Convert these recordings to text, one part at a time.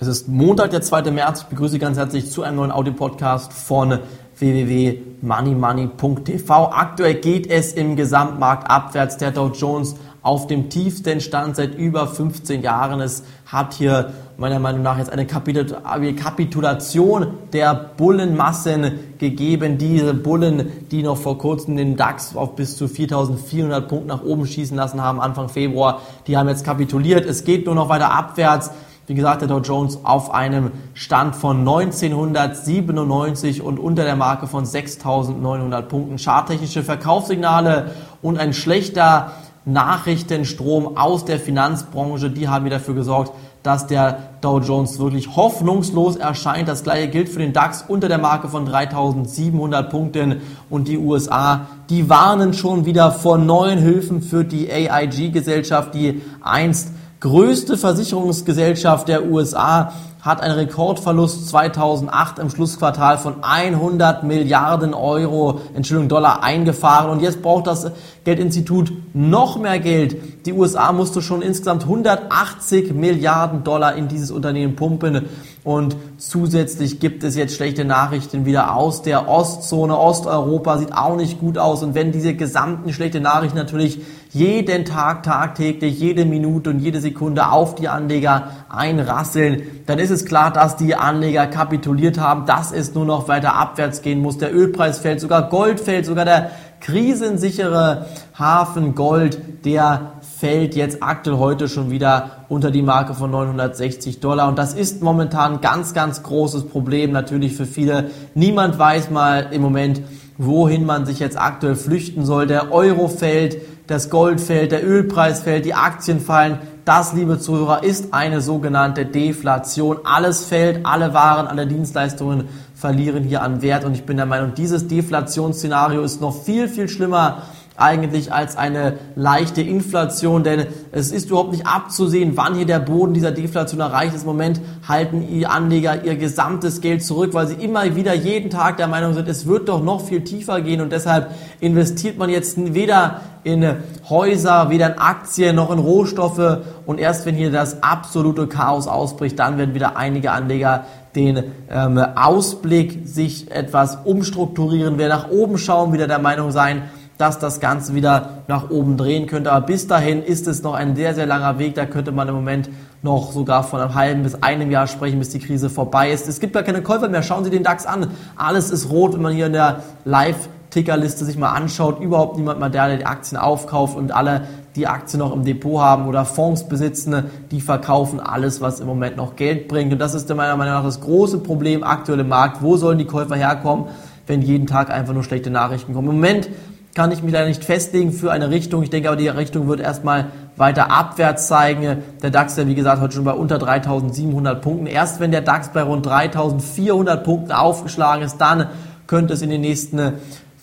Es ist Montag, der 2. März. Ich begrüße ganz herzlich zu einem neuen Audio-Podcast von www.moneymoney.tv. Aktuell geht es im Gesamtmarkt abwärts. Der Dow Jones auf dem tiefsten Stand seit über 15 Jahren. Es hat hier meiner Meinung nach jetzt eine Kapitulation der Bullenmassen gegeben. Diese Bullen, die noch vor kurzem den DAX auf bis zu 4400 Punkten nach oben schießen lassen haben, Anfang Februar, die haben jetzt kapituliert. Es geht nur noch weiter abwärts. Wie gesagt, der Dow Jones auf einem Stand von 1997 und unter der Marke von 6.900 Punkten. Charttechnische Verkaufssignale und ein schlechter Nachrichtenstrom aus der Finanzbranche, die haben mir dafür gesorgt, dass der Dow Jones wirklich hoffnungslos erscheint. Das gleiche gilt für den DAX unter der Marke von 3700 Punkten und die USA, die warnen schon wieder vor neuen Hilfen für die AIG-Gesellschaft, die einst größte Versicherungsgesellschaft der USA hat einen Rekordverlust 2008 im Schlussquartal von 100 Milliarden Euro, Entschuldigung, Dollar eingefahren. Und jetzt braucht das Geldinstitut noch mehr Geld. Die USA musste schon insgesamt 180 Milliarden Dollar in dieses Unternehmen pumpen. Und zusätzlich gibt es jetzt schlechte Nachrichten wieder aus der Ostzone. Osteuropa sieht auch nicht gut aus. Und wenn diese gesamten schlechten Nachrichten natürlich jeden Tag, tagtäglich, jede Minute und jede Sekunde auf die Anleger einrasseln, dann ist es klar, dass die Anleger kapituliert haben, dass es nur noch weiter abwärts gehen muss. Der Ölpreis fällt, sogar Gold fällt, sogar der krisensichere Hafen Gold, der fällt jetzt aktuell heute schon wieder unter die Marke von 960 Dollar. Und das ist momentan ein ganz, ganz großes Problem natürlich für viele. Niemand weiß mal im Moment, wohin man sich jetzt aktuell flüchten soll. Der Euro fällt, das Gold fällt, der Ölpreis fällt, die Aktien fallen. Das, liebe Zuhörer, ist eine sogenannte Deflation. Alles fällt, alle Waren, alle Dienstleistungen verlieren hier an Wert. Und ich bin der Meinung, dieses Deflationsszenario ist noch viel, viel schlimmer eigentlich als eine leichte Inflation, denn es ist überhaupt nicht abzusehen, wann hier der Boden dieser Deflation erreicht ist. Im Moment halten die Anleger ihr gesamtes Geld zurück, weil sie immer wieder jeden Tag der Meinung sind, es wird doch noch viel tiefer gehen und deshalb investiert man jetzt weder in Häuser, weder in Aktien noch in Rohstoffe und erst wenn hier das absolute Chaos ausbricht, dann werden wieder einige Anleger den ähm, Ausblick sich etwas umstrukturieren, wer nach oben schauen, wieder der Meinung sein, dass das Ganze wieder nach oben drehen könnte. Aber bis dahin ist es noch ein sehr, sehr langer Weg. Da könnte man im Moment noch sogar von einem halben bis einem Jahr sprechen, bis die Krise vorbei ist. Es gibt gar keine Käufer mehr. Schauen Sie den DAX an. Alles ist rot, wenn man hier in der Live Tickerliste sich mal anschaut, überhaupt niemand mehr der, der die Aktien aufkauft und alle, die Aktien noch im Depot haben oder Fonds besitzen, die verkaufen alles, was im Moment noch Geld bringt. Und das ist meiner Meinung nach das große Problem aktuell im Markt. Wo sollen die Käufer herkommen, wenn jeden Tag einfach nur schlechte Nachrichten kommen? Im Moment kann ich mich leider nicht festlegen für eine Richtung. Ich denke aber, die Richtung wird erstmal weiter abwärts zeigen. Der DAX, der wie gesagt heute schon bei unter 3700 Punkten. Erst wenn der DAX bei rund 3400 Punkten aufgeschlagen ist, dann könnte es in den nächsten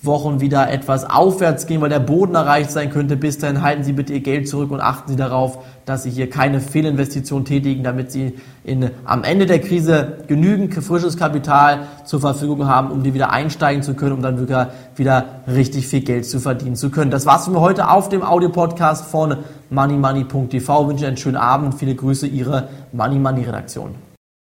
Wochen wieder etwas aufwärts gehen, weil der Boden erreicht sein könnte. Bis dahin halten Sie bitte Ihr Geld zurück und achten Sie darauf, dass Sie hier keine Fehlinvestition tätigen, damit Sie in, am Ende der Krise genügend frisches Kapital zur Verfügung haben, um die wieder einsteigen zu können, um dann wieder, wieder richtig viel Geld zu verdienen zu können. Das war's für heute auf dem Audio-Podcast von moneymoney.tv. Ich wünsche einen schönen Abend. Viele Grüße, Ihre Money Money Redaktion.